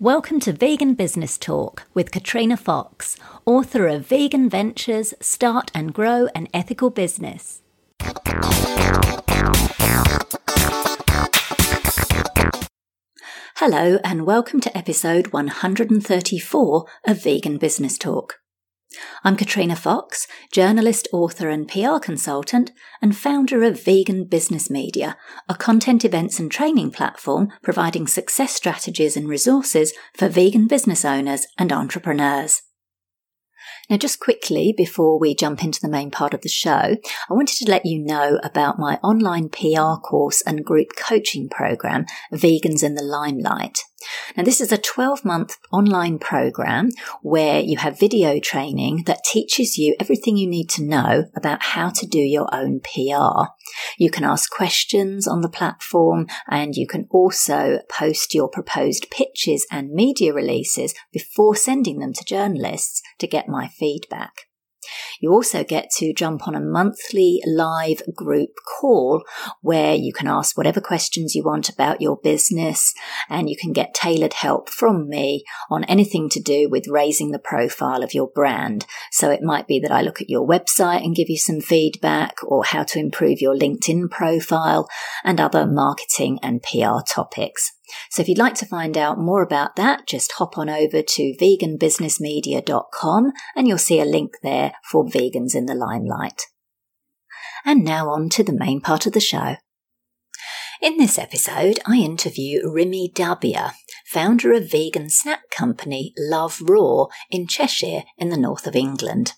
Welcome to Vegan Business Talk with Katrina Fox, author of Vegan Ventures Start and Grow an Ethical Business. Hello, and welcome to episode 134 of Vegan Business Talk. I'm Katrina Fox, journalist, author, and PR consultant, and founder of Vegan Business Media, a content events and training platform providing success strategies and resources for vegan business owners and entrepreneurs. Now, just quickly before we jump into the main part of the show, I wanted to let you know about my online PR course and group coaching program, Vegans in the Limelight. Now, this is a 12 month online program where you have video training that teaches you everything you need to know about how to do your own PR. You can ask questions on the platform and you can also post your proposed pitches and media releases before sending them to journalists to get my feedback. You also get to jump on a monthly live group call where you can ask whatever questions you want about your business and you can get tailored help from me on anything to do with raising the profile of your brand. So it might be that I look at your website and give you some feedback or how to improve your LinkedIn profile and other marketing and PR topics. So if you'd like to find out more about that, just hop on over to veganbusinessmedia.com and you'll see a link there for Vegans in the Limelight. And now on to the main part of the show. In this episode, I interview Rimi Thapar, founder of vegan snack company Love Raw in Cheshire in the north of England.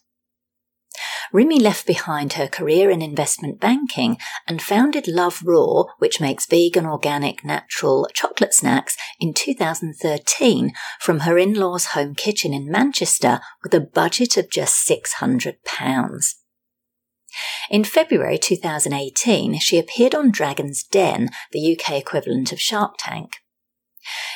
Rimi left behind her career in investment banking and founded Love Raw, which makes vegan, organic, natural chocolate snacks in 2013 from her in-laws' home kitchen in Manchester with a budget of just £600. In February 2018, she appeared on Dragon's Den, the UK equivalent of Shark Tank.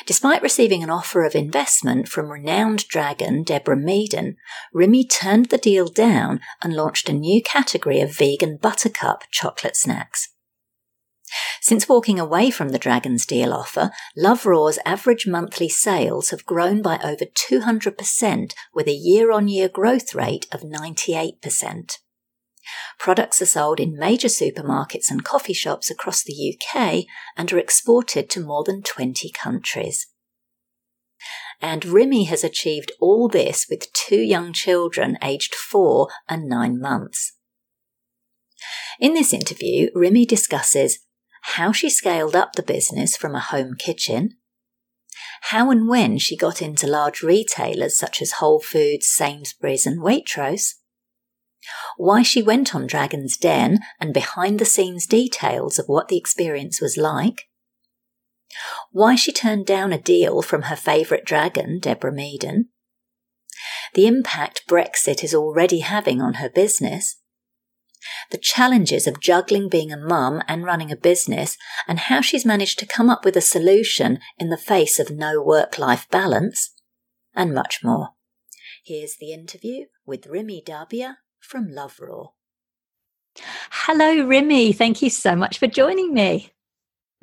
Despite receiving an offer of investment from renowned dragon Deborah Meaden, Rimi turned the deal down and launched a new category of vegan buttercup chocolate snacks. Since walking away from the Dragon's Deal offer, Love Raw's average monthly sales have grown by over 200% with a year on year growth rate of 98%. Products are sold in major supermarkets and coffee shops across the UK and are exported to more than 20 countries. And Rimi has achieved all this with two young children aged four and nine months. In this interview, Rimi discusses how she scaled up the business from a home kitchen, how and when she got into large retailers such as Whole Foods, Sainsbury's, and Waitrose, why she went on Dragon's Den and behind the scenes details of what the experience was like, why she turned down a deal from her favourite dragon, Deborah Meaden, the impact Brexit is already having on her business, the challenges of juggling being a mum and running a business, and how she's managed to come up with a solution in the face of no work life balance, and much more. Here's the interview with Rimi Thapar from Love Raw. Hello, Rimi. Thank you so much for joining me.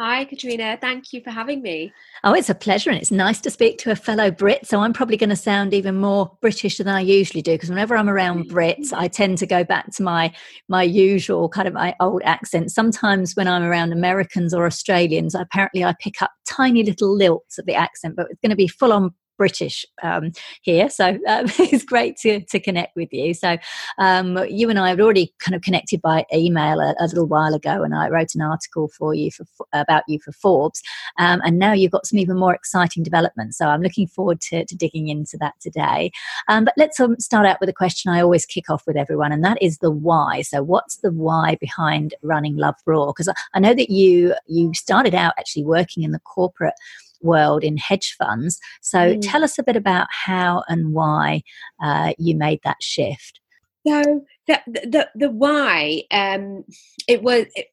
Hi, Katrina. Thank you for having me. Oh, it's a pleasure, and it's nice to speak to a fellow Brit. So I'm probably going to sound even more British than I usually do because whenever I'm around mm. Brits, I tend to go back to my my usual kind of my old accent. Sometimes when I'm around Americans or Australians, apparently I pick up tiny little lilts of the accent, but it's going to be full on British um, here. So um, it's great to, to connect with you. So um, you and I had already kind of connected by email a, a, little while ago, and I wrote an article for you for, about you for Forbes. Um, and now you've got some even more exciting developments. So I'm looking forward to, to digging into that today. Um, but let's um, start out with a question I always kick off with everyone, and that is the why. So what's the why behind running Love Raw? Because I know that you you started out actually working in the corporate world in hedge funds. So mm. tell us a bit about how and why uh, you made that shift. So the the the why um, it was. It,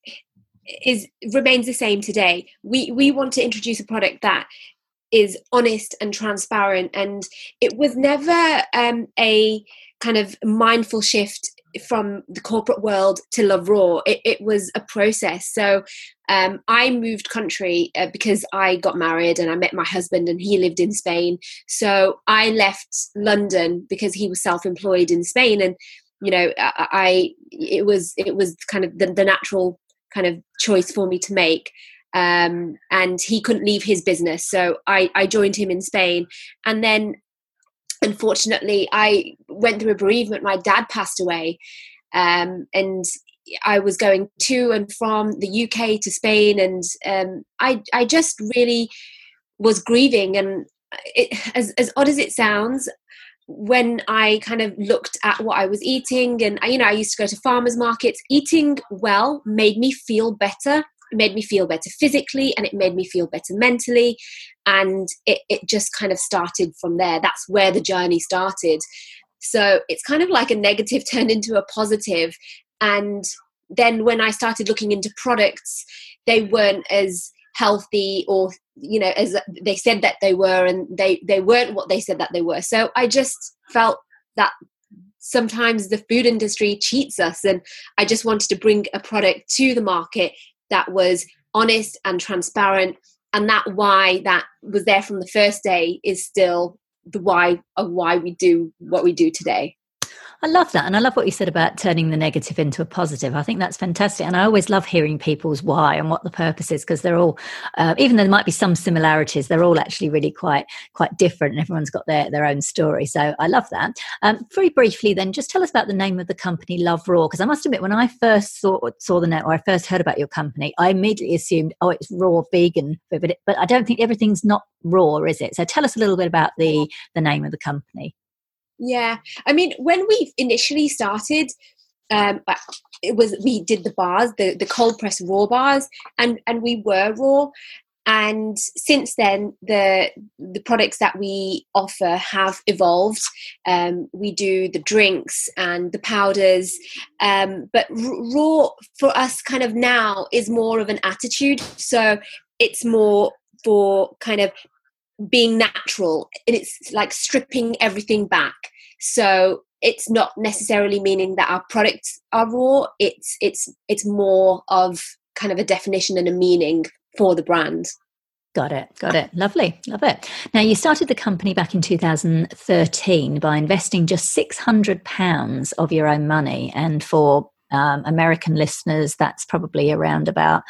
is remains the same today. We we want to introduce a product that is honest and transparent, and it was never um, a kind of mindful shift from the corporate world to Love Raw, it, it was a process. So um, I moved country uh, because I got married and I met my husband and he lived in Spain. So I left London because he was self-employed in Spain, and you know, I, I it was it was kind of the, the natural kind of choice for me to make. Um, and he couldn't leave his business, so I, I joined him in Spain, and then unfortunately, I went through a bereavement. My dad passed away, um, and I was going to and from the UK to Spain, and um, I I just really was grieving. And it, as as odd as it sounds, when I kind of looked at what I was eating, and you know, I used to go to farmers markets. Eating well made me feel better. It made me feel better physically, and it made me feel better mentally. And it, it just kind of started from there. That's where the journey started. So it's kind of like a negative turned into a positive, and then when I started looking into products, they weren't as healthy or you know as they said that they were and they they weren't what they said that they were so i just felt that sometimes the food industry cheats us and i just wanted to bring a product to the market that was honest and transparent. And that why that was there from the first day is still the why of why we do what we do today I love that. And I love what you said about turning the negative into a positive. I think that's fantastic. And I always love hearing people's why and what the purpose is because they're all, uh, even though there might be some similarities, they're all actually really quite quite different and everyone's got their, their own story. So I love that. Um, very briefly, then, just tell us about the name of the company, Love Raw. Because I must admit, when I first saw, saw the name or I first heard about your company, I immediately assumed, oh, it's raw vegan. But, but I don't think everything's not raw, is it? So tell us a little bit about the, the name of the company. Yeah, I mean, when we initially started, um, it was we did the bars, the the cold press raw bars, and and we were raw. And since then, the the products that we offer have evolved. Um, we do the drinks and the powders, um, but raw for us, kind of now, is more of an attitude. So it's more for kind of being natural and it's like stripping everything back so it's not necessarily meaning that our products are raw it's it's it's more of kind of a definition and a meaning for the brand Got it. Got it. Lovely. Love it. Now, you started the company back in 2013 by investing just £600 of your own money. And for um, American listeners, that's probably around about,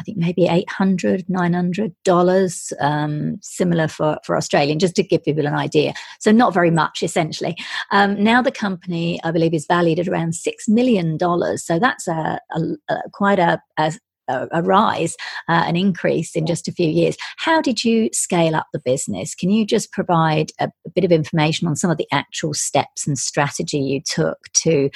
I think maybe 800 $900, um, similar for, for Australian, just to give people an idea. So, not very much, essentially. Um, now, the company, I believe, is valued at around $6 million. So, that's a, a, a quite a, a a, rise, uh, an increase in just a few years. How did you scale up the business? Can you just provide a, a bit of information on some of the actual steps and strategy you took to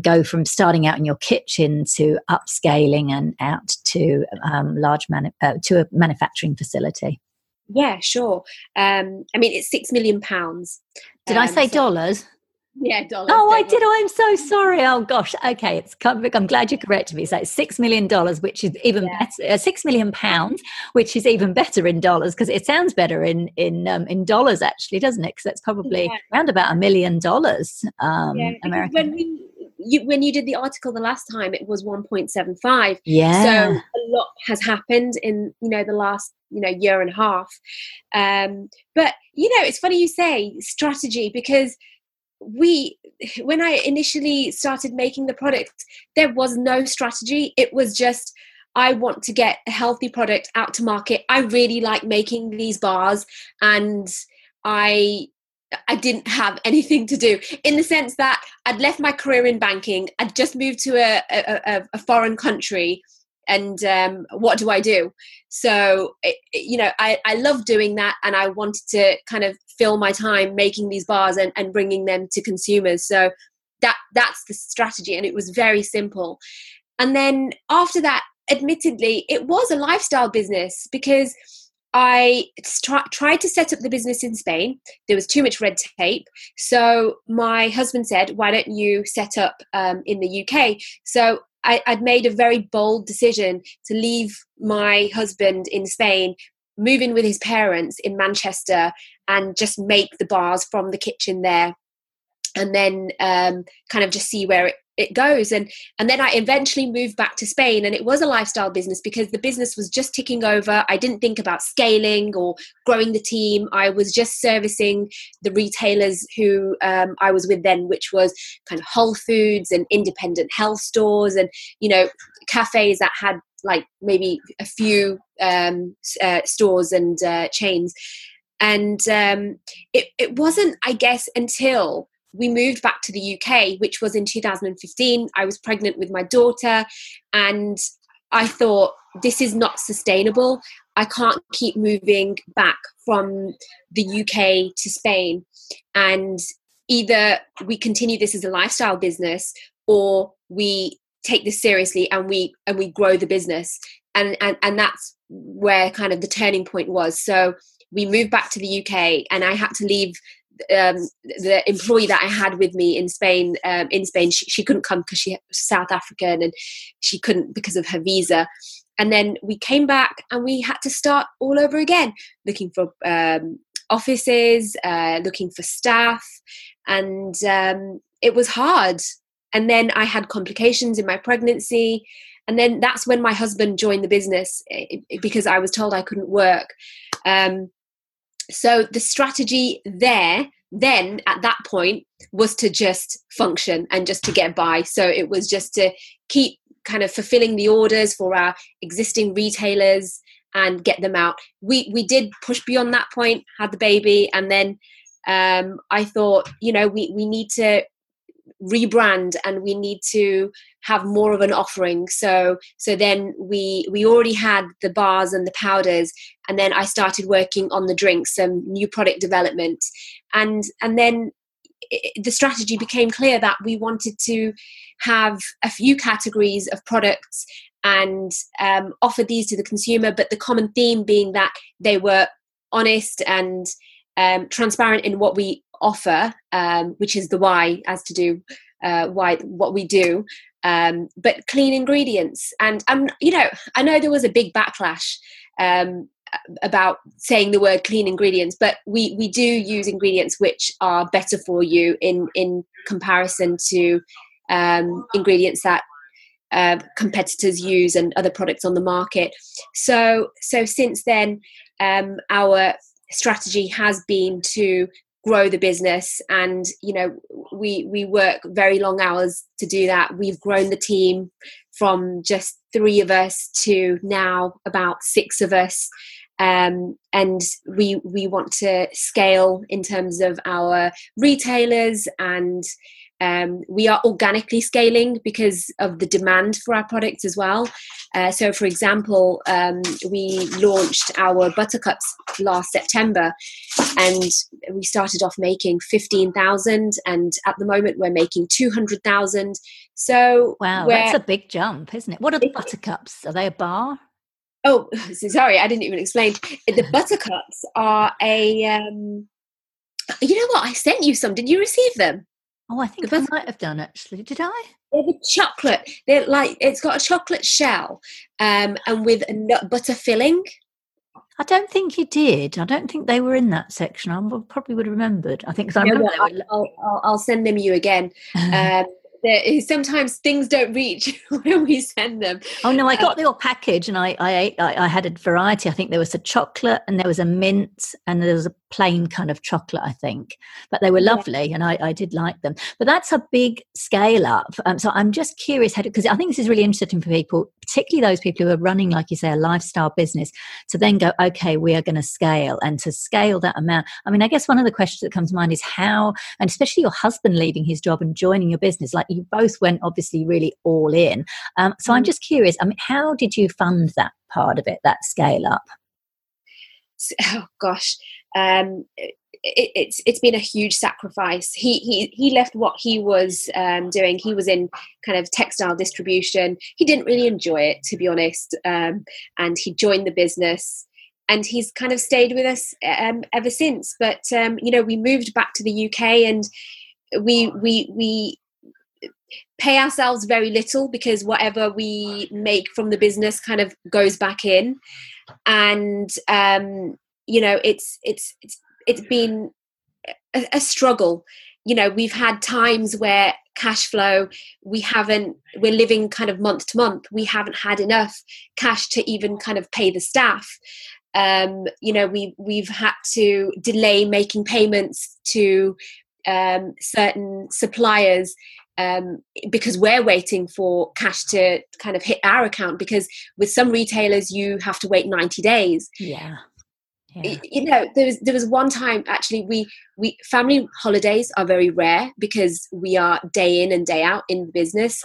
go from starting out in your kitchen to upscaling and out to um, large manu- uh, to a manufacturing facility? Yeah, sure. Um, I mean, it's six million pounds. Did um, I say so- dollars? Yeah, dollars. Oh, I did. Oh, I'm so sorry. Oh gosh. Okay, it's I'm glad you corrected me. So it's six million dollars, which is even yeah. better. Uh, six million pounds, which is even better in dollars because it sounds better in in um, in dollars actually, doesn't it? Because that's probably yeah. around about a million dollars. Um, yeah, American. When we you, when you did the article the last time, it was 1.75. Yeah. So a lot has happened in you know the last you know year and a half. Um, but you know, it's funny you say strategy because we when i initially started making the product there was no strategy it was just i want to get a healthy product out to market i really like making these bars and i I didn't have anything to do in the sense that I'd left my career in banking. I'd just moved to a, a, a foreign country and um, what do I do? So, it, you know, I, I love doing that and I wanted to kind of fill my time making these bars and, and bringing them to consumers. So that that's the strategy and it was very simple. And then after that, admittedly, it was a lifestyle business because I try, tried to set up the business in Spain. There was too much red tape. So my husband said, Why don't you set up um, in the UK? So I, I'd made a very bold decision to leave my husband in Spain, move in with his parents in Manchester, and just make the bars from the kitchen there. And then um, kind of just see where it it goes. And and then i eventually moved back to spain and it was a lifestyle business because the business was just ticking over. I didn't think about scaling or growing the team. I was just servicing the retailers who um, i was with then which was kind of whole foods and independent health stores and you know cafes that had like maybe a few um, uh, stores and uh, chains. And um, it, it wasn't i guess until we moved back to the UK, which was in 2015. I was pregnant with my daughter, and I thought, this is not sustainable. I can't keep moving back from the UK to Spain. And either we continue this as a lifestyle business or we take this seriously and we and we grow the business and and, and that's where kind of the turning point was so we moved back to the UK and I had to leave um, the employee that I had with me in Spain, um, in Spain, she, she couldn't come because she was South African and she couldn't because of her visa. And then we came back and we had to start all over again, looking for um, offices, uh, looking for staff, and um, it was hard. And then I had complications in my pregnancy. And then that's when my husband joined the business eh, because I was told I couldn't work. Um, so the strategy there then at that point was to just function and just to get by. So it was just to keep kind of fulfilling the orders for our existing retailers and get them out. We we did push beyond that point had the baby and then um, i thought you know we we need to rebrand and we need to have more of an offering. So so then we we already had the bars and the powders and then i started working on the drinks some new product development. And and then the strategy became clear that we wanted to have a few categories of products and um, offer these to the consumer but the common theme being that they were honest and um, transparent in what we offer, um, which is the why as to do uh, why what we do, um, but clean ingredients. And I'm, you know, I know there was a big backlash um, about saying the word clean ingredients, but we we do use ingredients which are better for you in in comparison to um, ingredients that uh, competitors use and other products on the market. So so since then, um, our strategy has been to grow the business and you know we we work very long hours to do that. We've grown the team from just three of us to now about six of us. Um, and we we want to scale in terms of our retailers and um, we are organically scaling because of the demand for our products as well. Uh, so, for example, um, we launched our buttercups last September and we started off making 15,000, and at the moment we're making 200,000. So, wow, that's a big jump, isn't it? What are the buttercups? Are they a bar? Oh, sorry, I didn't even explain. The buttercups are a. Um, you know what? I sent you some. Did you receive them? Oh, I think I might have done actually. Did I? They're the chocolate. They're like it's got a chocolate shell, um, and with a nut butter filling. I don't think you did. I don't think they were in that section. I probably would have remembered. I think I remember. I'll, I'll, I'll, send them you again. Um, sometimes things don't reach when we send them. Oh no, I got uh, your package and I I ate. I, I, had a variety. I think there was a chocolate and there was a mint and there was a plain kind of chocolate. I think, but they were lovely and I, I did like them. But that's a big scale up. Um, so I'm just curious how because I think this is really interesting for people, particularly those people who are running, like you say, a lifestyle business, to then go, okay, we are going to scale and to scale that amount. I mean, I guess one of the questions that comes to mind is how, and especially your husband leaving his job and joining your business, like you both went obviously really all in. Um, so I'm mm. just curious, I mean, how did you fund that part of it, that scale up? Oh gosh, um, it, it's it's been a huge sacrifice. He he he left what he was um, doing. He was in kind of textile distribution. He didn't really enjoy it, to be honest, um, and he joined the business. And he's kind of stayed with us um, ever since. But um, you know, we moved back to the UK, and we we we pay ourselves very little because whatever we make from the business kind of goes back in. And um you know it's it's it's it's been a, a struggle. You know we've had times where cash flow we haven't we're living kind of month to month. We haven't had enough cash to even kind of pay the staff. Um, you know we we've had to delay making payments to um, certain suppliers um, because we're waiting for cash to kind of hit our account because with some retailers you have to wait 90 days. Yeah. Yeah. you know there was there was one time actually we we family holidays are very rare because we are day in and day out in the business.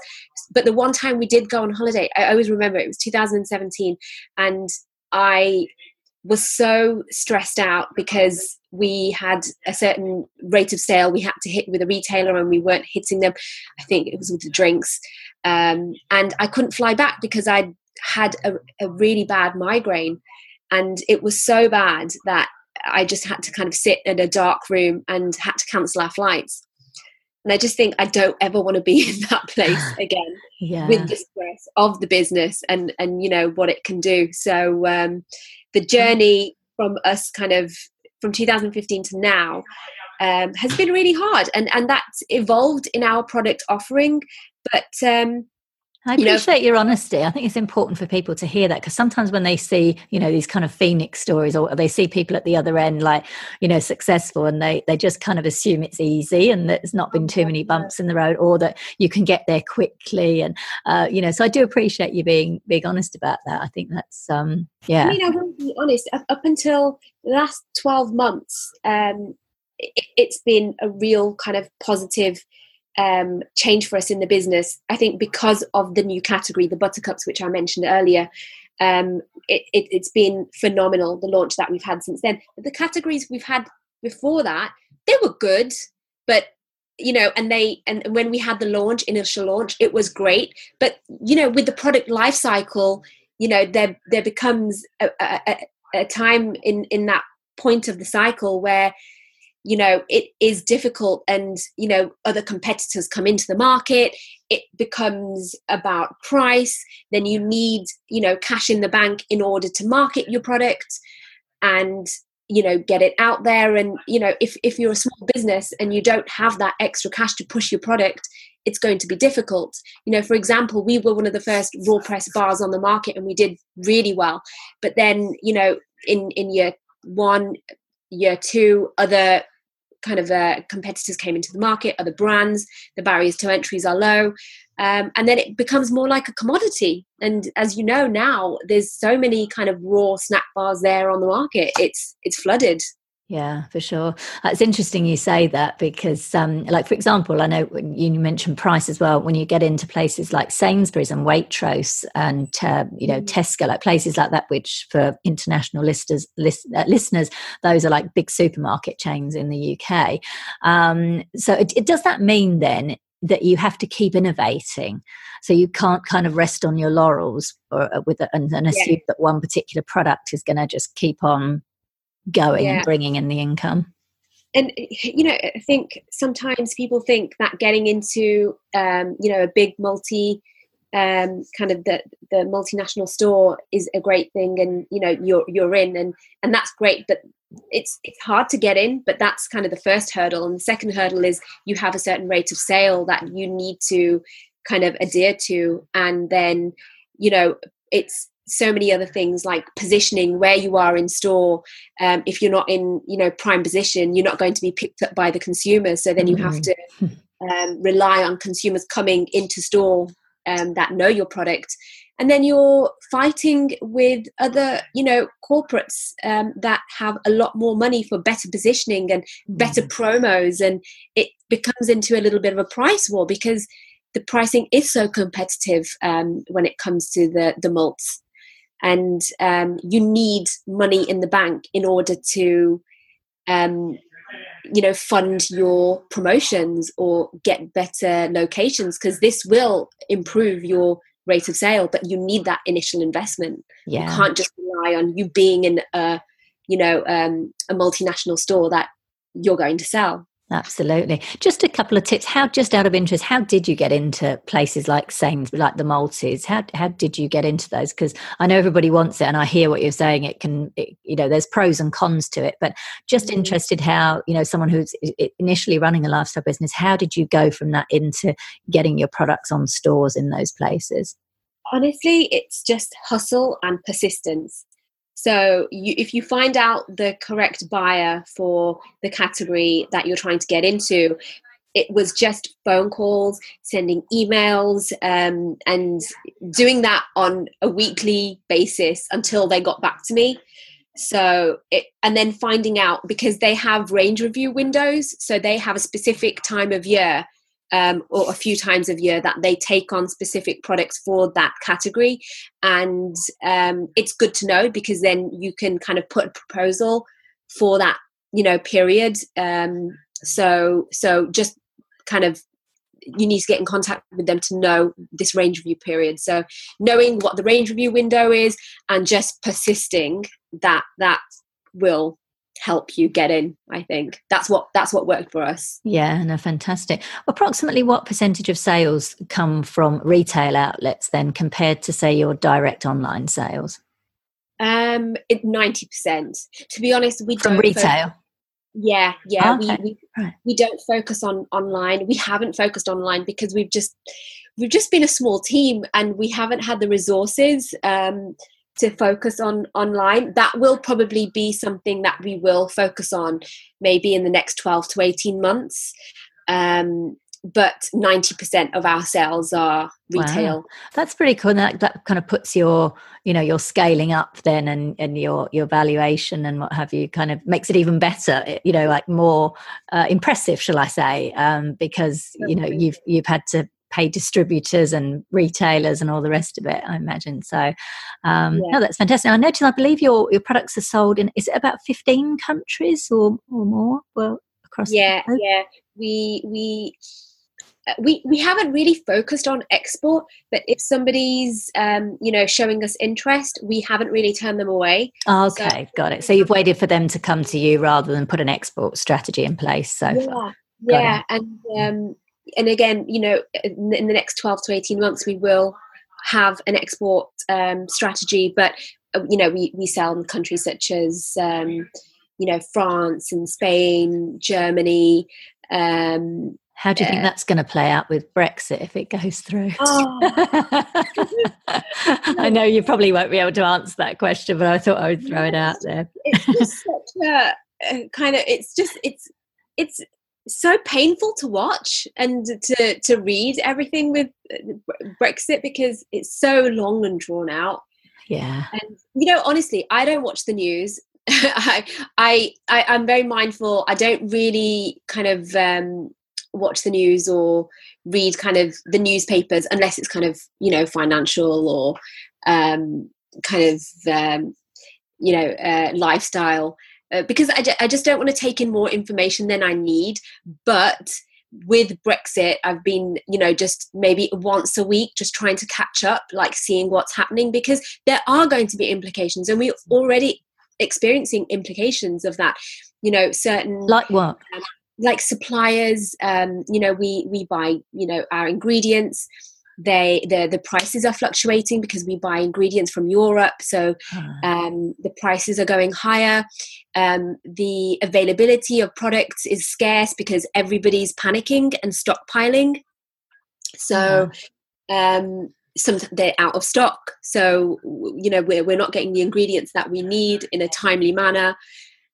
But the one time we did go on holiday i always remember it was 2017 and i was so stressed out because we had a certain rate of sale we had to hit with a retailer and we weren't hitting them i think it was with the drinks um, and i couldn't fly back because i had a, a really bad migraine and it was so bad that I just had to kind of sit in a dark room and had to cancel our flights. And I just think I don't ever want to be in that place again yeah. with the stress of the business and and you know what it can do. So um, the journey from us kind of from 2015 to now um, has been really hard, and and that's evolved in our product offering. But um, I appreciate you know, your honesty. I think it's important for people to hear that because sometimes when they see, you know, these kind of phoenix stories or they see people at the other end like, you know, successful and they they just kind of assume it's easy and that there's not been too many bumps in the road or that you can get there quickly and uh, you know, so I do appreciate you being being honest about that. I think that's um yeah. I mean, I will be honest, up, up until the last 12 months um it, it's been a real kind of positive um, change for us in the business. I think because of the new category, the buttercups, which I mentioned earlier, um, it, has it, been phenomenal. The launch that we've had since then. But the categories we've had before that, they were good, but you know, and they and when we had the launch, initial launch, it was great. But you know, with the product life cycle, you know, there there becomes a, a, a time in in that point of the cycle where you know it is difficult and you know other competitors come into the market it becomes about price then you need you know cash in the bank in order to market your product and you know get it out there. And you know if if you're a small business and you don't have that extra cash to push your product it's going to be difficult. You know for example we were one of the first raw press bars on the market and we did really well. But then you know in in year one year two other kind of uh, competitors came into the market, other brands, the barriers to entries are low. Um, and then it becomes more like a commodity. And as you know now, there's so many kind of raw snack bars there on the market. It's it's flooded. Yeah, for sure. Uh, it's interesting you say that because, um, like, for example, I know you mentioned price as well. When you get into places like Sainsbury's and Waitrose and, uh, you know, mm. Tesco, like places like that, which for international listeners, list, uh, listeners, those are like big supermarket chains in the UK. Um, so, it, it, does that mean then that you have to keep innovating? So you can't kind of rest on your laurels or uh, with and, and assume yeah. that one particular product is going to just keep on going yeah. and bringing in the income. And you know i think sometimes people think that getting into um, you know a big multi um, kind of the the multinational store is a great thing and you know you're you're in and and that's great but it's it's hard to get in but that's kind of the first hurdle. And the second hurdle is you have a certain rate of sale that you need to kind of adhere to. And then you know it's so many other things like positioning where you are in store. Um, if you're not in you know prime position you're not going to be picked up by the consumer. So then you have mm. to um, rely on consumers coming into store um, that know your product. And then you're fighting with other you know corporates um, that have a lot more money for better positioning and better mm. promos. And it becomes into a little bit of a price war because the pricing is so competitive um, when it comes to the the malts and um, you need money in the bank in order to um, you know fund your promotions or get better locations because this will improve your rate of sale but you need that initial investment yeah. you can't just rely on you being in a you know um, a multinational store that you're going to sell Absolutely. Just a couple of tips. How, just out of interest, how did you get into places like Sainsbury's, like the Maltesers? How how did you get into those? Because I know everybody wants it, and I hear what you're saying. It can, it, you know, there's pros and cons to it. But just mm. interested, how you know, someone who's initially running a lifestyle business, how did you go from that into getting your products on stores in those places? Honestly, it's just hustle and persistence. So you, if you find out the correct buyer for the category that you're trying to get into, it was just phone calls, sending emails, um, and doing that on a weekly basis until they got back to me. So it, and then finding out because they have range review windows, so they have a specific time of year um, or a few times a year that they take on specific products for that category. And um, it's good to know because then you can kind of put a proposal for that, you know, period. Um, so, so just kind of you need to get in contact with them to know this range review period so knowing what the range review window is and just persisting that that will help you get in i think. That's what that's what worked for us. Yeah no fantastic. Approximately what percentage of sales come from retail outlets then compared to say your direct online sales? Um 90% to be honest we from retail? Focus, yeah yeah okay. we, we, right. we don't focus on online. We haven't focused online because we've just we've just been a small team and we haven't had the resources um to focus on online that will probably be something that we will focus on maybe in the next 12 to 18 months. Um, but 90% of our sales are retail. Wow. that's pretty cool. That, that kind of puts your you know your scaling up then and and your your valuation and what have you kind of makes it even better eh, you know like more uh, impressive shall i say um, because you know you've you've had to pay distributors and retailers and all the rest of it. I imagine so. Um, yeah. No, that's fantastic. I noticed. I believe your your products are sold in is it about fifteen countries or or more? Well, across. Yeah, yeah. We we. Uh, we we haven't really focused on export, but if somebody's um, you know showing us interest, we haven't really turned them away. Okay, so, got it. So you've waited for them to come to you rather than put an export strategy in place so yeah, far. Yeah, and um, and again, you know, in the next 12 to 18 months, we will have an export um, strategy, but uh, you know, we, we sell in countries such as, um, you know, France and Spain, Germany. Um, How do you think uh, that's going to play out with Brexit if it goes through? Oh. I know you probably won't be able to answer that question, but I thought I would throw it out there. it's just such a, a kind of, it's just, it's, it's so painful to watch and to to read everything with uh, Brexit because it's so long and drawn out. Yeah. And you know, honestly, I don't watch the news. I, I I am very mindful. I don't really kind of um, watch the news or read kind of the newspapers unless it's kind of you know financial or um, kind of um, you know uh, lifestyle uh, because I, I just don't want to take in more information than I need. But with Brexit, I've been, you know, just maybe once a week, just trying to catch up, like seeing what's happening, because there are going to be implications, and we're already experiencing implications of that. You know, certain like what. Um, like suppliers um, you know we we buy you know our ingredients they the the prices are fluctuating because we buy ingredients from Europe, so um, the prices are going higher. Um, the availability of products is scarce because everybody's panicking and stockpiling. So. Um, some they're out of stock so you know we're, we're not getting the ingredients that we need in a timely manner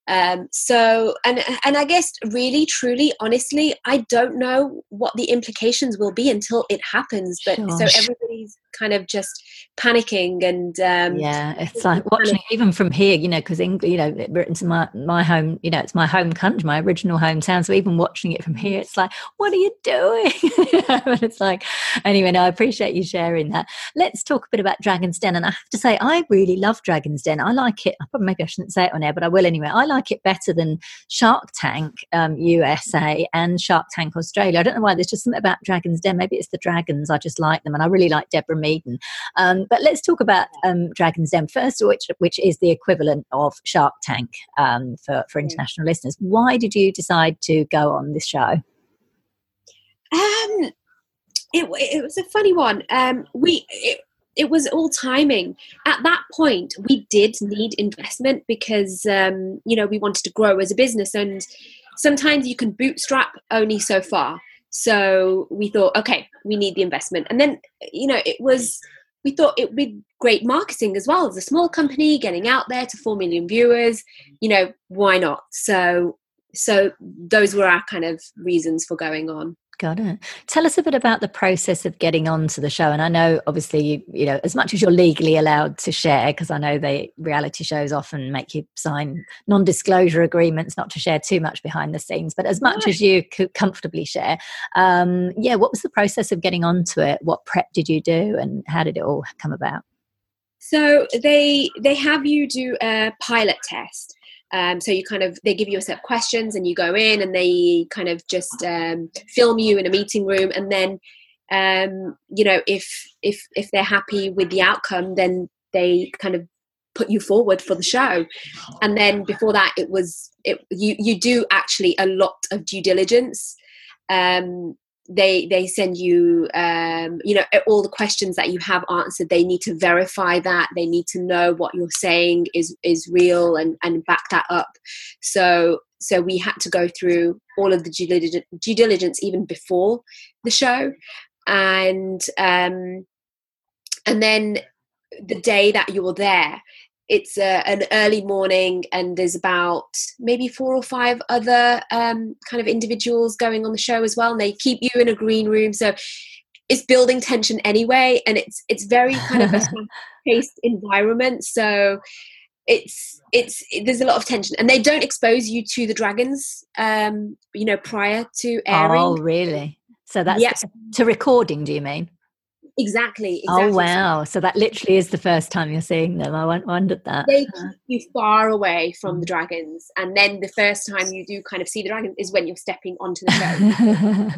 um, so, and and I guess really, truly, honestly, I don't know what the implications will be until it happens. But Gosh. so everybody's kind of just panicking and um, yeah, it's like watching even from here, you know, because you know, Britain's my my home, you know, it's my home country, my original hometown. So even watching it from here, it's like, what are you doing? but it's like, anyway, no, I appreciate you sharing that. Let's talk a bit about Dragon's Den, and I have to say, I really love Dragon's Den. I like it. Maybe I shouldn't say it on air, but I will anyway. I like like it better than Shark Tank um, USA and Shark Tank Australia. I don't know why. There's just something about Dragon's Den. Maybe it's the dragons. I just like them, and I really like like Deborah Meaden. Um, but let's talk about um, Dragon's Den first, which which is the equivalent of Shark Tank um, for for international listeners. Why did you decide to go on this show? Um, it, it was a funny one. Um, we it, it was all timing. At that point, we did need investment because um, you know we wanted to grow as a business, and sometimes you can bootstrap only so far. So we thought, okay, we need the investment, and then you know it was. We thought it would be great marketing as well as a small company getting out there to four million viewers. You know, why not? So, so those were our kind of reasons for going on. Got it. Tell us a bit about the process of getting onto the show. And I know, obviously, you, you know, as much as you're legally allowed to share, because I know the reality shows often make you sign non-disclosure agreements not to share too much behind the scenes. But as much as you could comfortably share, um, yeah, what was the process of getting onto it? What prep did you do, and how did it all come about? So they they have you do a pilot test. Um, so you kind of they give you a set of questions and you go in and they kind of just um, film you in a meeting room. And then um, you know if if if they're happy with the outcome then they kind of put you forward for the show. And then before that it was it you you do actually a lot of due diligence. Um, they they send you um, you know all the questions that you have answered they need to verify that. They need to know what you're saying is is real and and back that up. So so we had to go through all of the due diligence, due diligence even before the show. And um and then the day that you're there it's a, an early morning and there's about maybe four or five other um, kind of individuals going on the show as well and they keep you in a green room. So it's building tension anyway and it's it's very kind of a paced environment. So it's it's it, there's a lot of tension and they don't expose you to the dragons um you know prior to airing. Oh really? So that's yes. to recording do you mean Exactly, oh, exactly. Oh wow! So that literally is the first time you're seeing them. I wondered that. They keep you far away from the mm. dragons, and then the first time you do kind of see the dragon is when you're stepping onto the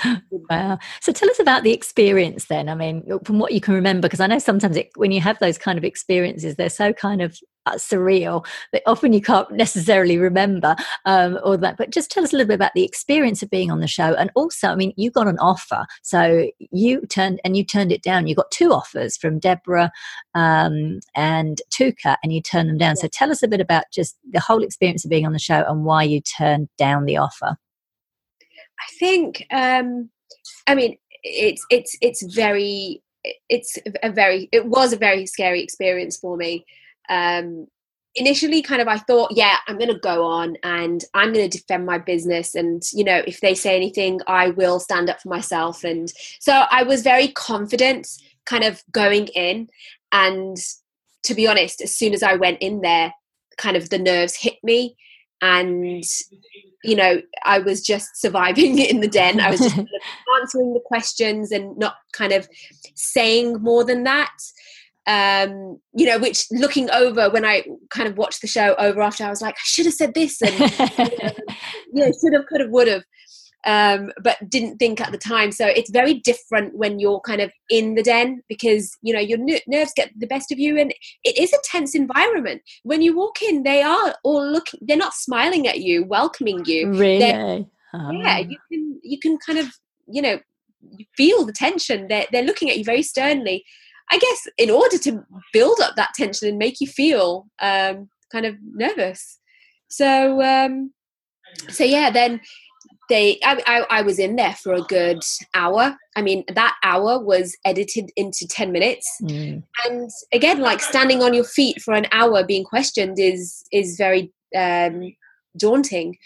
show. wow! So tell us about the experience then. I mean, from what you can remember, because I know sometimes it, when you have those kind of experiences, they're so kind of surreal that often you can't necessarily remember um, all that. But just tell us a little bit about the experience of being on the show, and also, I mean, you got an offer, so you turned and you turned it down. You got two offers from Deborah um, and Touker, and you turned them down. So tell us a bit about just the whole experience of being on the show and why you turned down the offer. I think, um, I mean, it's it's it's very it's a very it was a very scary experience for me um, initially kind of i thought yeah i'm going to go on and i'm going to defend my business and you know if they say anything i will stand up for myself. And so i was very confident kind of going in. And to be honest as soon as i went in there kind of the nerves hit me. And you know i was just surviving in the den. I was just kind of answering the questions and not kind of saying more than that um, you know, which looking over when I kind of watched the show over after, I was like, I should have said this, and you know, should have, could have, would have, um, but didn't think at the time. So it's very different when you're kind of in the den because you know your n- nerves get the best of you, and it is a tense environment. When you walk in, they are all looking; they're not smiling at you, welcoming you. Really? Oh. Yeah, you can you can kind of you know feel the tension. They're they're looking at you very sternly I guess in order to build up that tension and make you feel um, kind of nervous. So um, so yeah, then they I, I, I was in there for a good hour. I mean that hour was edited into ten minutes, mm. and again, like standing on your feet for an hour being questioned is is very um, daunting.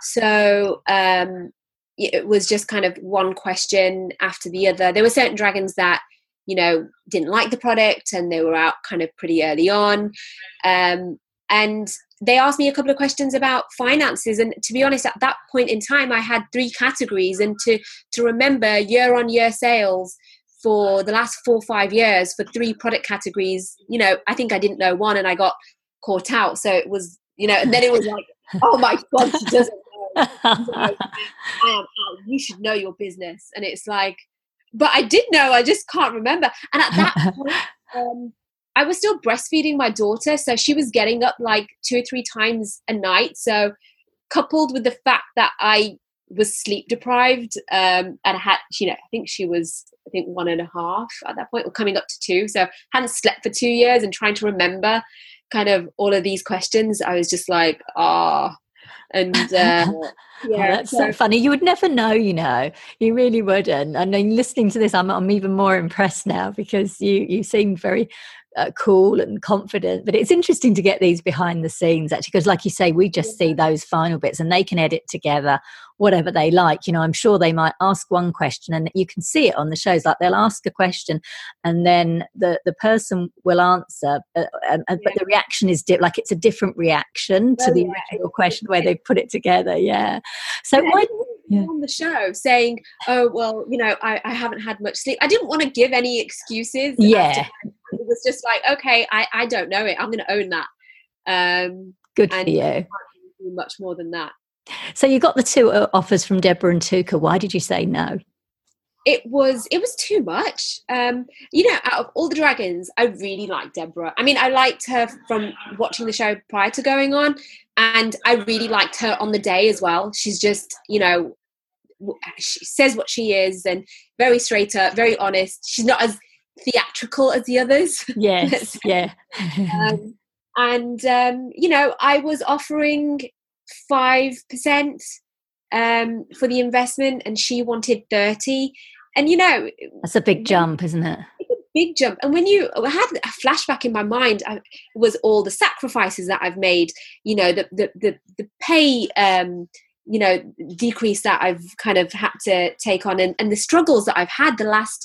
So um, it was just kind of one question after the other. There were certain dragons that you know didn't like the product and they were out kind of pretty early on. Um, and they asked me a couple of questions about finances. And to be honest at that point in time i had three categories. And to to remember year on year sales for the last four or five years for three product categories you know i think i didn't know one and i got caught out. So it was you know and then it was like oh my god she doesn't know. I am out. you should know your business. And it's like but I did know. I just can't remember. And at that point, um, I was still breastfeeding my daughter, so she was getting up like two or three times a night. So, coupled with the fact that I was sleep deprived um, and I had, you know, I think she was, I think one and a half at that point, or coming up to two. So, hadn't slept for two years and trying to remember kind of all of these questions. I was just like, ah. Oh. And uh, yeah, oh, that's so, so funny. You would never know, you know. You really wouldn't. And then listening to this, I'm, I'm even more impressed now because you you seem very uh, cool and confident. But it's interesting to get these behind the scenes actually, because like you say, we just see those final bits and they can edit together whatever they like. You know, I'm sure they might ask one question and you can see it on the shows. Like they'll ask a question and then the, the person will answer, uh, uh but the reaction is di- like it's a different reaction to the original question where they put it together. Yeah. So why? Yeah. on the show saying, "Oh well, you know, I, I haven't had much sleep." I didn't want to give any excuses. Yeah, it was just like, okay, I, I don't know it. I'm going to own that. Um, Good for you. Much more than that. So you got the two uh, offers from Deborah and Touker. Why did you say no? It was it was too much. Um, you know, out of all the dragons, I really liked Deborah. I mean, I liked her from watching the show prior to going on, and I really liked her on the day as well. She's just, you know, she says what she is and very straight up, very honest. She's not as theatrical as the others. Yes, yeah. um, and um, you know, I was offering five percent um, for the investment, and she wanted thirty. And you know, that's a big jump, isn't it? big jump. And when you I had a flashback in my mind, I, was all the sacrifices that I've made. You know, the the the, the pay. Um, you know decrease that i've kind of had to take on. And, and the struggles that i've had the last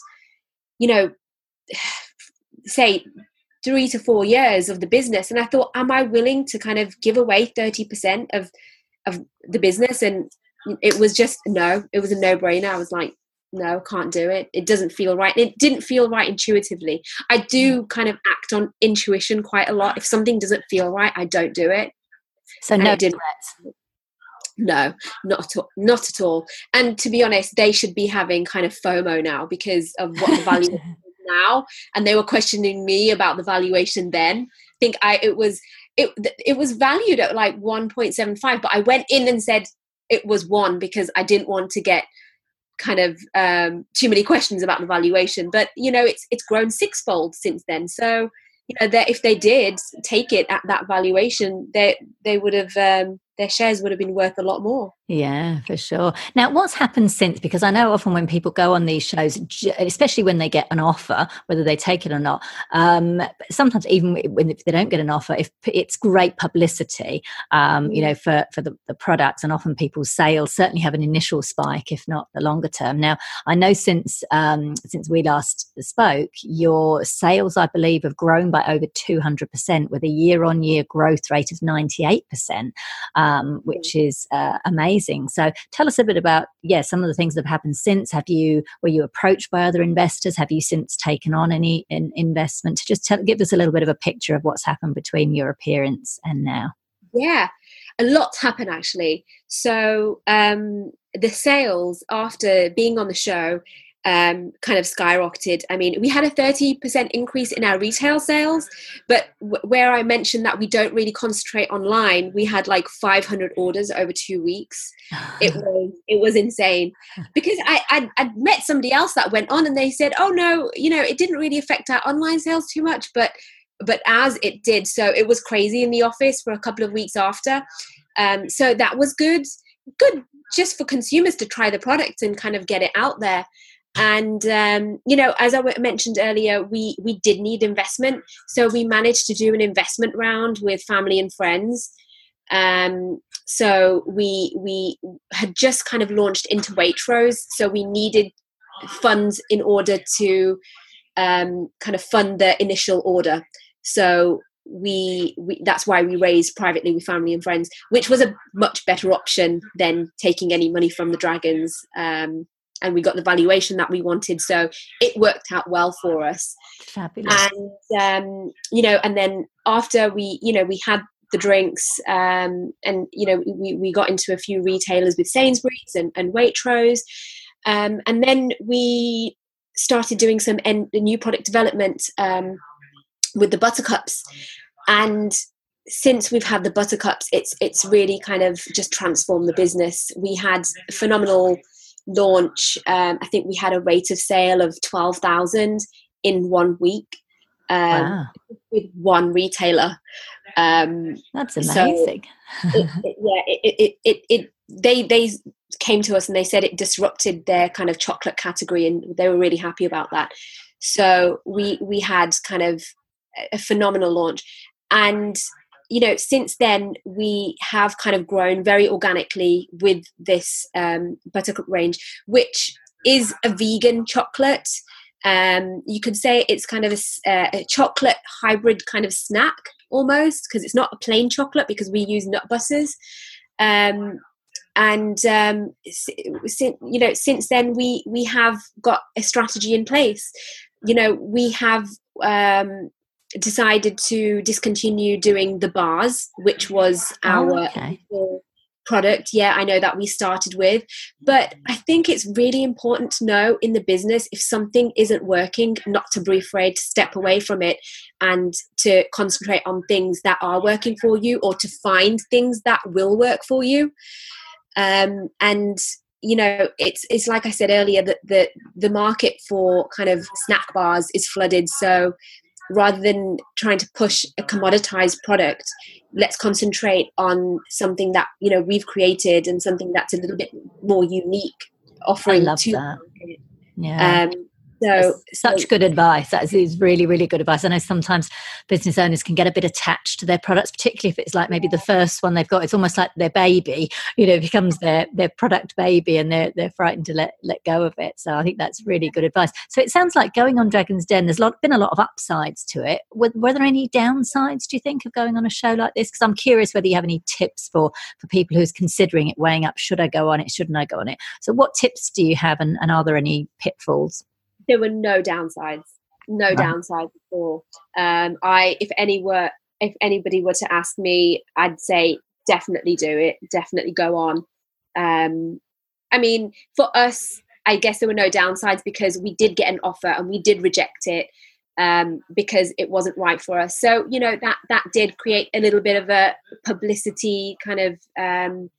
you know say three to four years of the business. And i thought am i willing to kind of give away 30% of of the business? And it was just no it was a no-brainer. I was like no can't do it. It doesn't feel right. It didn't feel right intuitively. I do mm. kind of act on intuition quite a lot. If something doesn't feel right i don't do it. So no regrets no not at all not at all. And to be honest they should be having kind of fomo now because of what the value is now. And they were questioning me about the valuation then. I think i it was it it was valued at like 1.75 but i went in and said it was one because i didn't want to get kind of um, too many questions about the valuation. But you know it's it's grown sixfold since then. So you know that if they did take it at that valuation they they would have um, their shares would have been worth a lot more. Yeah, for sure. Now, what's happened since? Because I know often when people go on these shows, especially when they get an offer, whether they take it or not, um, sometimes even when they don't get an offer, if it's great publicity, um, you know, mm. for for the, the products, and often people's sales certainly have an initial spike, if not the longer term. Now, I know since um, since we last spoke, your sales, I believe, have grown by over two hundred percent, with a year on year growth rate of ninety eight percent um, which is uh, amazing. So tell us a bit about yeah some of the things that have happened since. Have you were you approached by other investors? Have you since taken on any in, investment? Just tell, give us a little bit of a picture of what's happened between your appearance and now. Yeah, a lot's happened actually. So um, the sales after being on the show um, kind of skyrocketed. I mean, we had a 30% increase in our retail sales, but w- where I mentioned that we don't really concentrate online, we had like 500 orders over two weeks. it was it was insane because I I'd, I'd, met somebody else that went on and they said, oh no, you know, it didn't really affect our online sales too much, but but as it did, so it was crazy in the office for a couple of weeks after. Um, so that was good, good just for consumers to try the product and kind of get it out there and um, you know as i mentioned earlier we we did need investment. So we managed to do an investment round with family and friends. Um, so we we had just kind of launched into waitrose. So we needed funds in order to um, kind of fund the initial order. So we, we that's why we raised privately with family and friends which was a much better option than taking any money from the dragons um, and we got the valuation that we wanted. So it worked out well for us. Fabulous. And um, you know, and then after we, you know, we had the drinks, um, and you know, we we got into a few retailers with Sainsbury's and, and Waitrose, um, and then we started doing some en- new product development um, with the buttercups and since we've had the buttercups it's it's really kind of just transformed the business we had phenomenal launch um, i think we had a rate of sale of 12000 in one week um, wow. with one retailer. Um, that's amazing. so it, it, yeah it, it, it, it they they came to us and they said it disrupted their kind of chocolate category and they were really happy about that. So we we had kind of a phenomenal launch. And you know since then we have kind of grown very organically with this um, buttercup range which is a vegan chocolate. Um, you could say it's kind of a, uh, a chocolate hybrid kind of snack almost because it's not a plain chocolate because we use nut butters. Um, and um, you know since then we we have got a strategy in place. You know we have um, decided to discontinue doing the bars, which was oh, our okay. product. Yeah, I know that we started with, but I think it's really important to know in the business if something isn't working, not to be afraid to step away from it and to concentrate on things that are working for you or to find things that will work for you. Um, and you know it's it's like i said earlier that the the market for kind of snack bars is flooded so rather than trying to push a commoditized product let's concentrate on something that you know we've created and something that's a little bit more unique offering to that. yeah um, so such so, good advice. That is really, really good advice. I know sometimes business owners can get a bit attached to their products, particularly if it's like maybe the first one they've got. It's almost like their baby. You know, becomes their their product baby, and they're they're frightened to let let go of it. So I think that's really good advice. So it sounds like going on Dragon's Den. There's lot, been a lot of upsides to it. Were, were there any downsides? Do you think of going on a show like this? Because I'm curious whether you have any tips for for people who's considering it, weighing up should I go on it, shouldn't I go on it. So what tips do you have, and, and are there any pitfalls? There were no downsides, no downsides at all. Um, I, if any were, if anybody were to ask me, I'd say definitely do it, definitely go on. Um, I mean, for us, I guess there were no downsides because we did get an offer and we did reject it um, because it wasn't right for us. So you know that that did create a little bit of a publicity kind of um,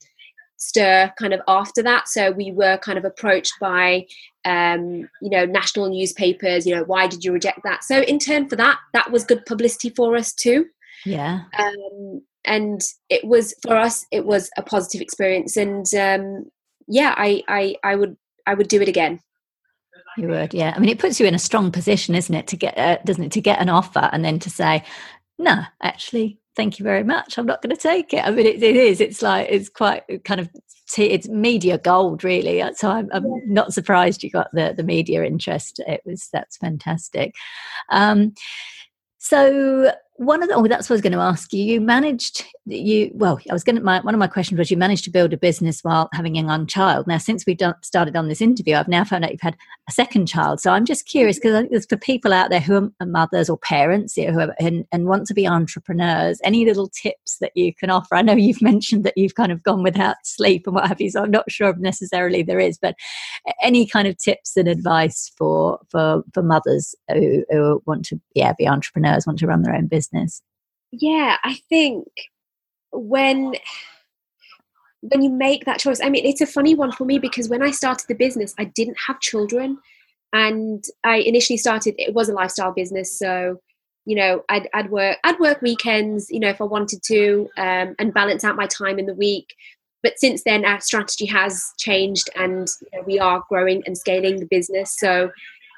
stir kind of after that. So we were kind of approached by um, you know, national newspapers, you know, why did you reject that? So in turn for that, that was good publicity for us too. Yeah. Um, and it was for us, it was a positive experience. And um, yeah, I, I, I would, I would do it again. You would, yeah. I mean, it puts you in a strong position, isn't it, to get, uh, doesn't it, to get an offer and then to say, no, actually, thank you very much. I'm not going to take it. I mean, it, it is. It's like it's quite kind of it's media gold, really. So I'm, I'm not surprised you got the the media interest. It was that's fantastic. Um, so one of the, oh, that's what I was going to ask you. You managed, you, well, I was going to, my, one of my questions was you managed to build a business while having a young child. Now, since we've done, started on this interview, I've now found out you've had a second child. So I'm just curious mm-hmm. because I think there's for people out there who are mothers or parents you know, who and, and want to be entrepreneurs, any little tips that you can offer? I know you've mentioned that you've kind of gone without sleep and what have you, so I'm not sure if necessarily there is, but any kind of tips and advice for, for, for mothers who, who want to, yeah, be entrepreneurs, want to run their own business? Business? Yeah, I think when when you make that choice, I mean, it's a funny one for me because when I started the business, I didn't have children, and I initially started. It was a lifestyle business, so you know, I'd, I'd work I'd work weekends, you know, if I wanted to, um, and balance out my time in the week. But since then, our strategy has changed, and you know, we are growing and scaling the business. So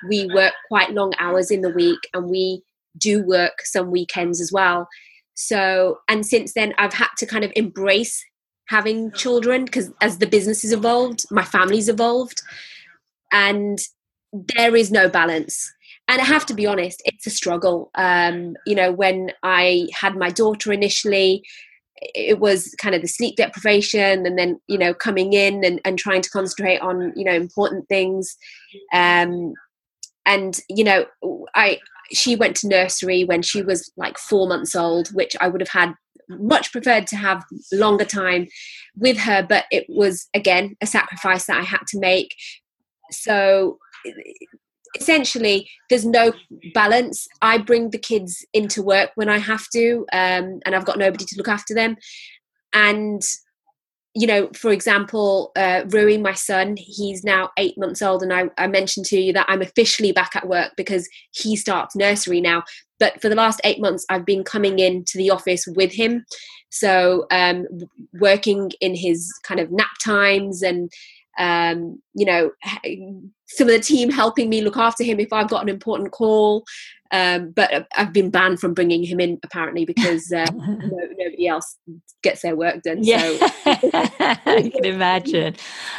we work quite long hours in the week, and we do work some weekends as well. So, and since then, I've had to kind of embrace having children because as the business has evolved, my family's evolved, and there is no balance. And I have to be honest, it's a struggle. Um, you know, when I had my daughter initially, it was kind of the sleep deprivation and then you know coming in and, and trying to concentrate on you know important things um and you know i she went to nursery when she was like four months old, which I would have had much preferred to have longer time with her, but it was again a sacrifice that I had to make. So essentially there's no balance i bring the kids into work when i have to um, and i've got nobody to look after them and you know for example uh, rui my son he's now eight months old and I, I mentioned to you that i'm officially back at work because he starts nursery now. But for the last eight months i've been coming in to the office with him. So um, working in his kind of nap times and um, you know some of the team helping me look after him if i've got an important call um, but I've been banned from bringing him in apparently because uh, no, nobody else gets their work done. Yeah, so. I can imagine.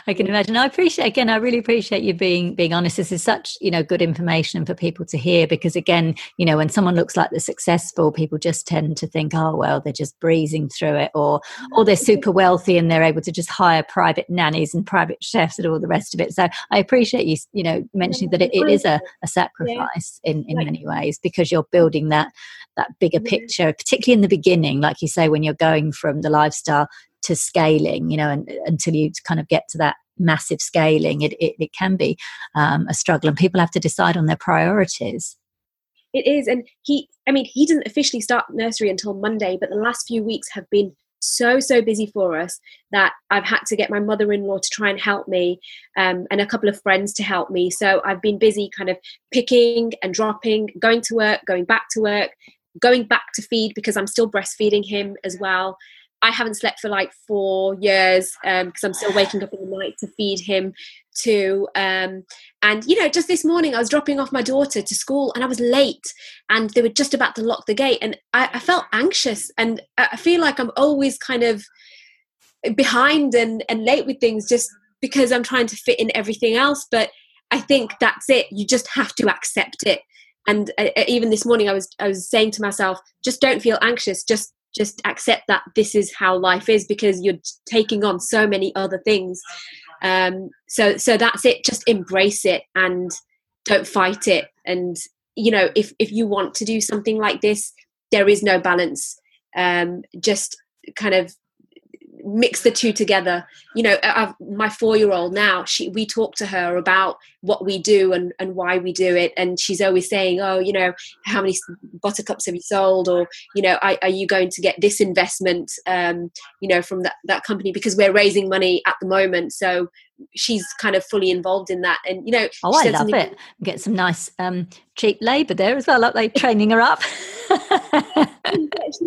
I can imagine. I appreciate again. I really appreciate you being being honest. This is such you know good information for people to hear because again, you know, when someone looks like they're successful, people just tend to think, oh well, they're just breezing through it, or or they're super wealthy and they're able to just hire private nannies and private chefs and all the rest of it. So I appreciate you you know mentioning that it, it is a, a sacrifice in in many ways ways because you're building that that bigger picture particularly in the beginning like you say when you're going from the lifestyle to scaling you know and, until you kind of get to that massive scaling it, it, it can be um, a struggle and people have to decide on their priorities. It is and he i mean he doesn't officially start nursery until monday but the last few weeks have been so so busy for us that I've had to get my mother-in-law to try and help me um, and a couple of friends to help me. So I've been busy kind of picking and dropping, going to work, going back to work, going back to feed because I'm still breastfeeding him as well. I haven't slept for like four years because um, I'm still waking up in the night to feed him too. Um, and you know, just this morning I was dropping off my daughter to school and I was late, and they were just about to lock the gate, and I, I felt anxious, and I feel like I'm always kind of behind and and late with things just because I'm trying to fit in everything else. But I think that's it. You just have to accept it. And uh, uh even this morning, I was I was saying to myself, just don't feel anxious. Just just accept that this is how life is because you're taking on so many other things. Um, so so that's it. Just embrace it and don't fight it. And you know if if you want to do something like this there is no balance. Um, just kind of mix the two together. You know I've, my four year old now she we talk to her about what we do and, and why we do it. And she's always saying oh you know how many buttercups have you sold? Or you know are, are you going to get this investment um, you know from that, that company? Because we're raising money at the moment. So she's kind of fully involved in that. And you know oh i love it. Get some nice um, cheap labor there as well like they training her up.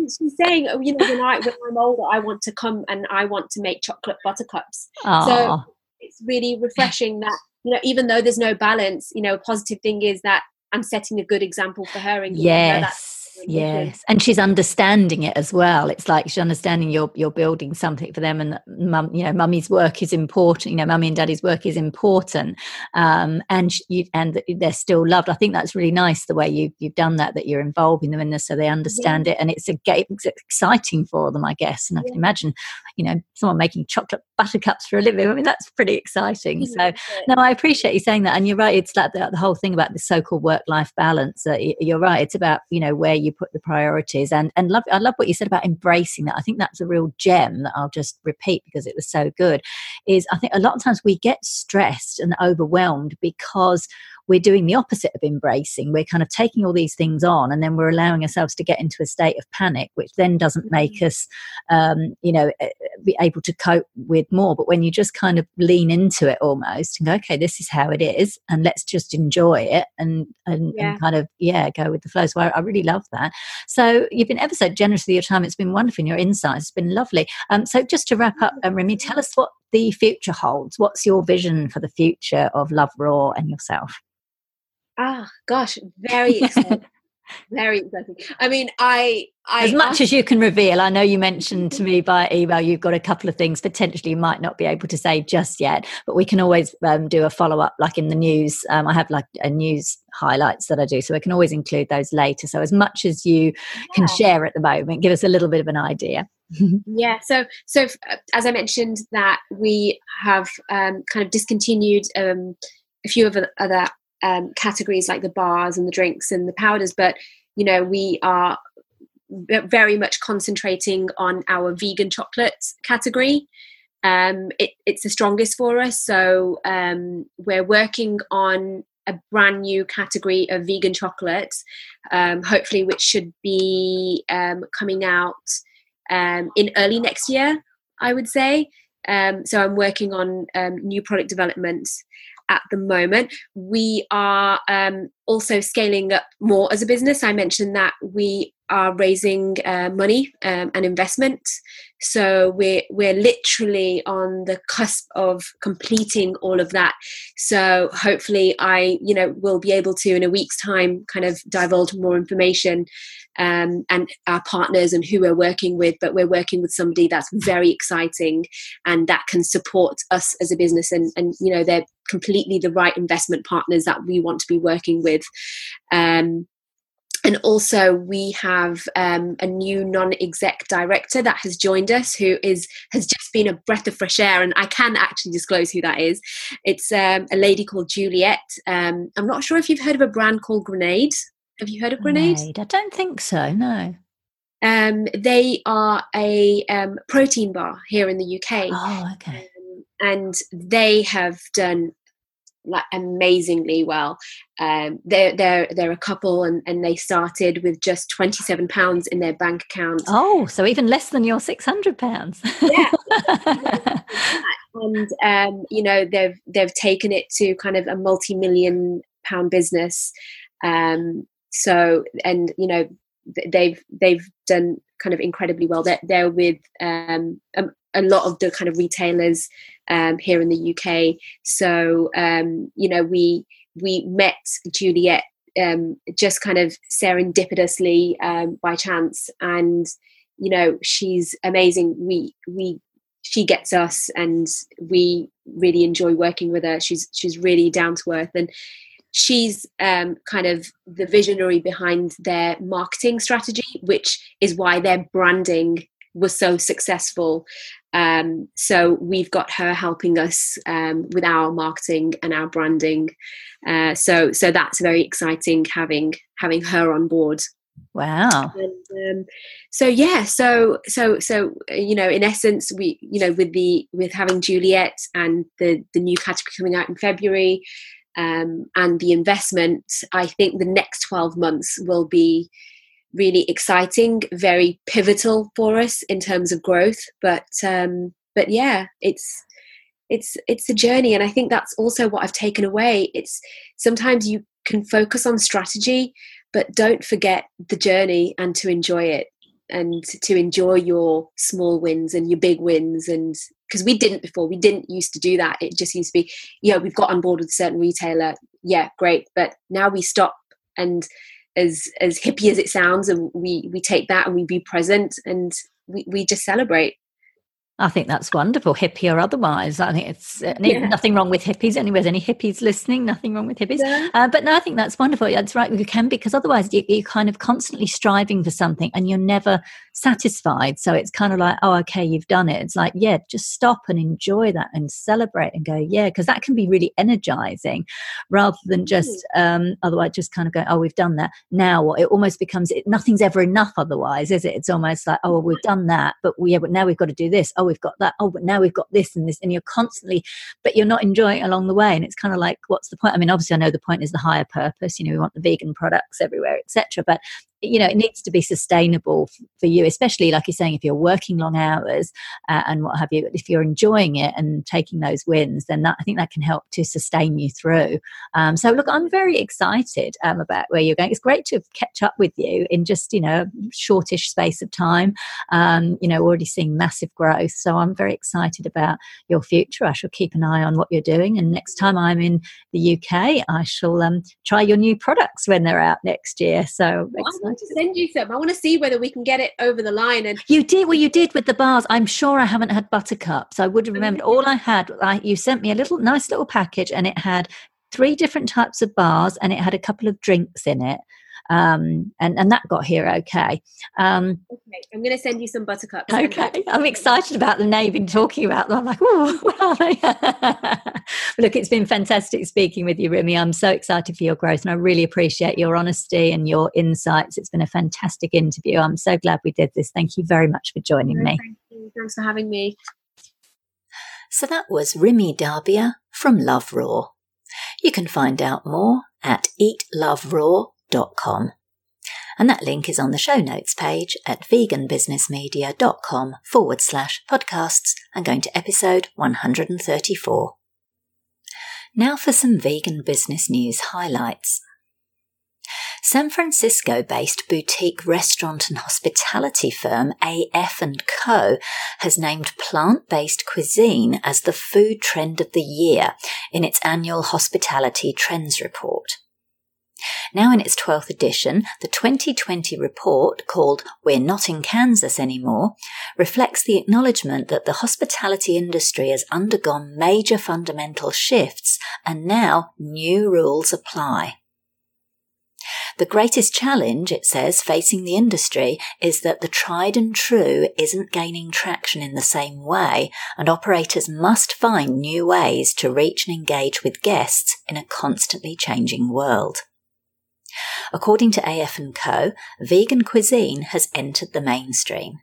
She's saying oh, you know when i when i'm older i want to come and i want to make chocolate buttercups. Aww. so it's really refreshing that you know even though there's no balance you know a positive thing is that i'm setting a good example for her and yes yes and she's understanding it as well. It's like she's understanding you're you're building something for them and mum you know mummy's work is important you know mummy and daddy's work is important. Um, and you, and they're still loved. I think that's really nice the way you you've done that that you're involving them in this so they understand yeah. it. And it's a game it's exciting for them i guess. And i can imagine you know someone making chocolate buttercups for a living. I mean that's pretty exciting. So no i appreciate you saying that. And you're right it's like the, the whole thing about the so-called work-life balance uh, you're right. It's about you know where you put the priorities and and love I love what you said about embracing that. I think that's a real gem that I'll just repeat because it was so good. Is I think a lot of times we get stressed and overwhelmed because we're doing the opposite of embracing. We're kind of taking all these things on and then we're allowing ourselves to get into a state of panic, which then doesn't make mm-hmm. us, um, you know, be able to cope with more. But when you just kind of lean into it almost and go, okay, this is how it is, and let's just enjoy it and and, yeah. and kind of yeah, go with the flow. So I, I, really love that. So you've been ever so generous with your time. It's been wonderful. And your insights. It's been lovely. Um, so just to wrap up, um, Rimi, tell us what the future holds. What's your vision for the future of Love Raw and yourself? Ah, gosh, very exciting. very exciting. I mean, I, I as much asked- as you can reveal. I know you mentioned to me by email you've got a couple of things potentially you might not be able to say just yet, but we can always um, do a follow up, like in the news. Um, I have like a news highlights that I do, so I can always include those later. So as much as you yeah. can share at the moment, give us a little bit of an idea. yeah so so uh, as i mentioned that we have um, kind of discontinued um, a few of other um, categories like the bars and the drinks and the powders, but you know we are very much concentrating on our vegan chocolate category. Um, it, it's the strongest for us, so um, we're working on a brand new category of vegan chocolates, um, hopefully, which should be um, coming out um, in early next year, I would say. Um, so I'm working on new product developments at the moment. We are um, also scaling up more as a business. I mentioned that we are raising uh, money um, and investment. So we're we're literally on the cusp of completing all of that. So hopefully, I you know will be able to in a week's time kind of divulge more information um, and our partners and who we're working with. But we're working with somebody that's very exciting and that can support us as a business. And and you know they're completely the right investment partners that we want to be working with. Um, and also we have um, a new non-exec director that has joined us who is has just been a breath of fresh air and i can actually disclose who that is it's um, a lady called juliet um, i'm not sure if you've heard of a brand called grenade have you heard of grenade, i don't think so no um, they are a um, protein bar here in the uk oh okay um, and they have done like amazingly well. Um, they're they're they're a couple, and and they started with just twenty seven pounds in their bank account. Oh, so even less than your six hundred pounds. yeah, and um, you know they've they've taken it to kind of a multi million pound business. Um, so and you know they've they've done kind of incredibly well. They're, they're with um, a, a lot of the kind of retailers um, here in the UK. So um, you know, we we met Juliet um, just kind of serendipitously um, by chance, and you know, she's amazing. We we she gets us, and we really enjoy working with her. She's she's really down to earth and. She's um, kind of the visionary behind their marketing strategy, which is why their branding was so successful um, so we've got her helping us um, with our marketing and our branding. Uh, so so that's very exciting having having her on board. Wow. And, um, so yeah, so so so you know, in essence, we you know with the with having Juliet and the the new category coming out in February. Um, and the investment, I think the next 12 months will be really exciting, very pivotal for us in terms of growth. But um, but yeah, it's it's it's a journey, and I think that's also what I've taken away. It's sometimes you can focus on strategy, but don't forget the journey and to enjoy it and to enjoy your small wins and your big wins and because we didn't before we didn't used to do that. It just used to be yeah we've got on board with a certain retailer. Yeah great. But now we stop and as as hippie as it sounds and we we take that and we be present and we, we just celebrate I think that's wonderful, hippie or otherwise. I think it's uh, yeah. nothing wrong with hippies. Anyways, any hippies listening, nothing wrong with hippies. Yeah. Uh, but no, I think that's wonderful. That's right. You can because otherwise you, you're kind of constantly striving for something and you're never satisfied. So it's kind of like, oh, okay, you've done it. It's like, yeah, just stop and enjoy that and celebrate and go, yeah, because that can be really energizing rather than just um, otherwise just kind of go, oh, we've done that. Now what? It almost becomes it, nothing's ever enough. Otherwise, is it? It's almost like, oh, well, we've done that, but we, yeah, but now we've got to do this. Oh, Oh, we've got that. Oh, but now we've got this and this, and you're constantly, but you're not enjoying along the way. And it's kind of like, what's the point? I mean, obviously, I know the point is the higher purpose. You know, we want the vegan products everywhere, etc. But you know it needs to be sustainable for you especially like you're saying if you're working long hours uh, and what have you if you're enjoying it and taking those wins then that, i think that can help to sustain you through. Um, so look i'm very excited um, about where you're going. It's great to have catch up with you in just you know shortish space of time. Um, you know already seeing massive growth so i'm very excited about your future. I shall keep an eye on what you're doing and next time i'm in the uk i shall um, try your new products when they're out next year. So want to send you some. I want to see whether we can get it over the line. And you did well. You did with the bars. I'm sure I haven't had buttercups. I would have remembered. Oh, All I had, I, you sent me a little nice little package, and it had three different types of bars, and it had a couple of drinks in it um, and and that got here okay. Um, okay, I'm going to send you some buttercups. Okay, I'm excited about the navy talking about them. I'm like, oh, look, it's been fantastic speaking with you, Rimi. I'm so excited for your growth, and I really appreciate your honesty and your insights. It's been a fantastic interview. I'm so glad we did this. Thank you very much for joining me. Thank Thanks for having me. So that was Rimi Thapar from Love Raw. You can find out more at eatloveraw.com. And that link is on the show notes page at veganbusinessmedia.com forward slash podcasts and going to episode 134. Now for some vegan business news highlights. San Francisco-based boutique restaurant and hospitality firm AF & Co has named plant-based cuisine as the food trend of the year in its annual Hospitality Trends report. Now in its 12th edition, the 2020 report called We're Not in Kansas Anymore reflects the acknowledgement that the hospitality industry has undergone major fundamental shifts and now new rules apply. The greatest challenge, it says, facing the industry is that the tried and true isn't gaining traction in the same way, and operators must find new ways to reach and engage with guests in a constantly changing world. According to AF & Co, vegan cuisine has entered the mainstream.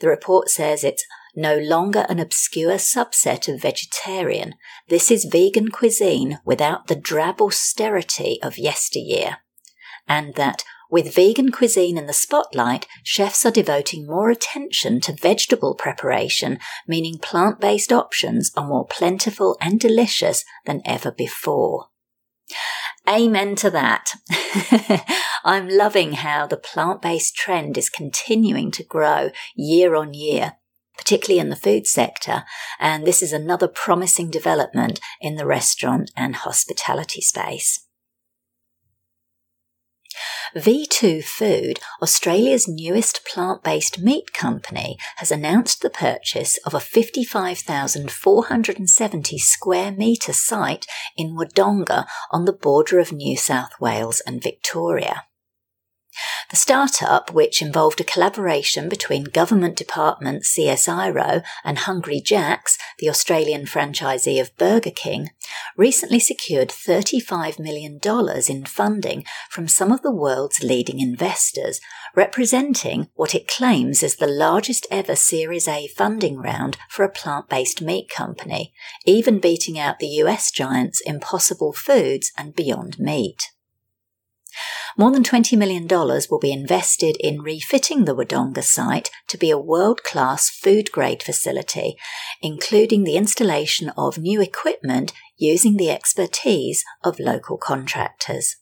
The report says it's no longer an obscure subset of vegetarian. This is vegan cuisine without the drab austerity of yesteryear. And that with vegan cuisine in the spotlight, chefs are devoting more attention to vegetable preparation, meaning plant based options are more plentiful and delicious than ever before. Amen to that. I'm loving how the plant based trend is continuing to grow year on year, particularly in the food sector, and this is another promising development in the restaurant and hospitality space. V2 Food, Australia's newest plant based meat company, has announced the purchase of a 55,470 square metre site in Wodonga on the border of New South Wales and Victoria. The startup, which involved a collaboration between government department CSIRO and Hungry Jack's, the Australian franchisee of Burger King, recently secured $35 million in funding from some of the world's leading investors, representing what it claims is the largest ever Series A funding round for a plant-based meat company, even beating out the US giants Impossible Foods and Beyond Meat. More than $20 million will be invested in refitting the Wodonga site to be a world-class food grade facility, including the installation of new equipment using the expertise of local contractors.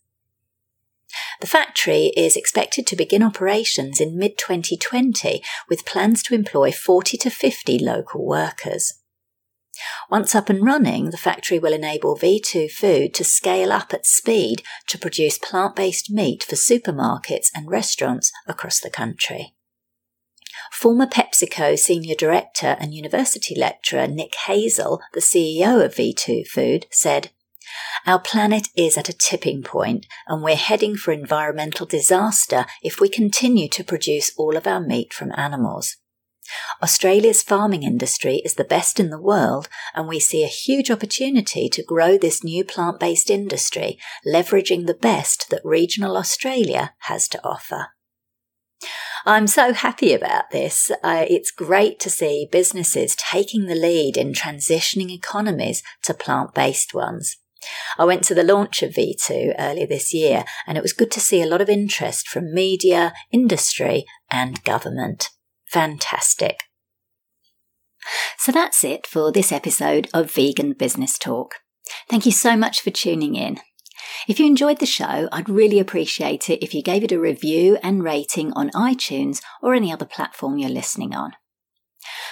The factory is expected to begin operations in mid 2020 with plans to employ 40 to 50 local workers. Once up and running, the factory will enable V2 Food to scale up at speed to produce plant based meat for supermarkets and restaurants across the country. Former PepsiCo Senior Director and University Lecturer Nick Hazell, the CEO of V2 Food, said, Our planet is at a tipping point and we're heading for environmental disaster if we continue to produce all of our meat from animals. Australia's farming industry is the best in the world, and we see a huge opportunity to grow this new plant based industry, leveraging the best that regional Australia has to offer. I'm so happy about this. Uh, it's great to see businesses taking the lead in transitioning economies to plant based ones. I went to the launch of V2 earlier this year, and it was good to see a lot of interest from media, industry, and government. Fantastic. So that's it for this episode of Vegan Business Talk. Thank you so much for tuning in. If you enjoyed the show, I'd really appreciate it if you gave it a review and rating on iTunes or any other platform you're listening on.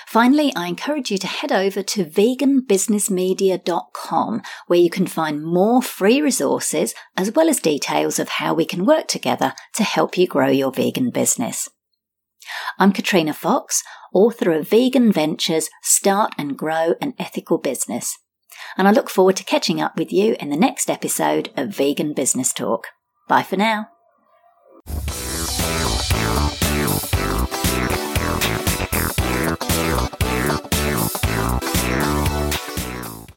Finally, I encourage you to head over to veganbusinessmedia.com where you can find more free resources as well as details of how we can work together to help you grow your vegan business. I'm Katrina Fox, author of Vegan Ventures Start and Grow an Ethical Business. And I look forward to catching up with you in the next episode of Vegan Business Talk. Bye for now.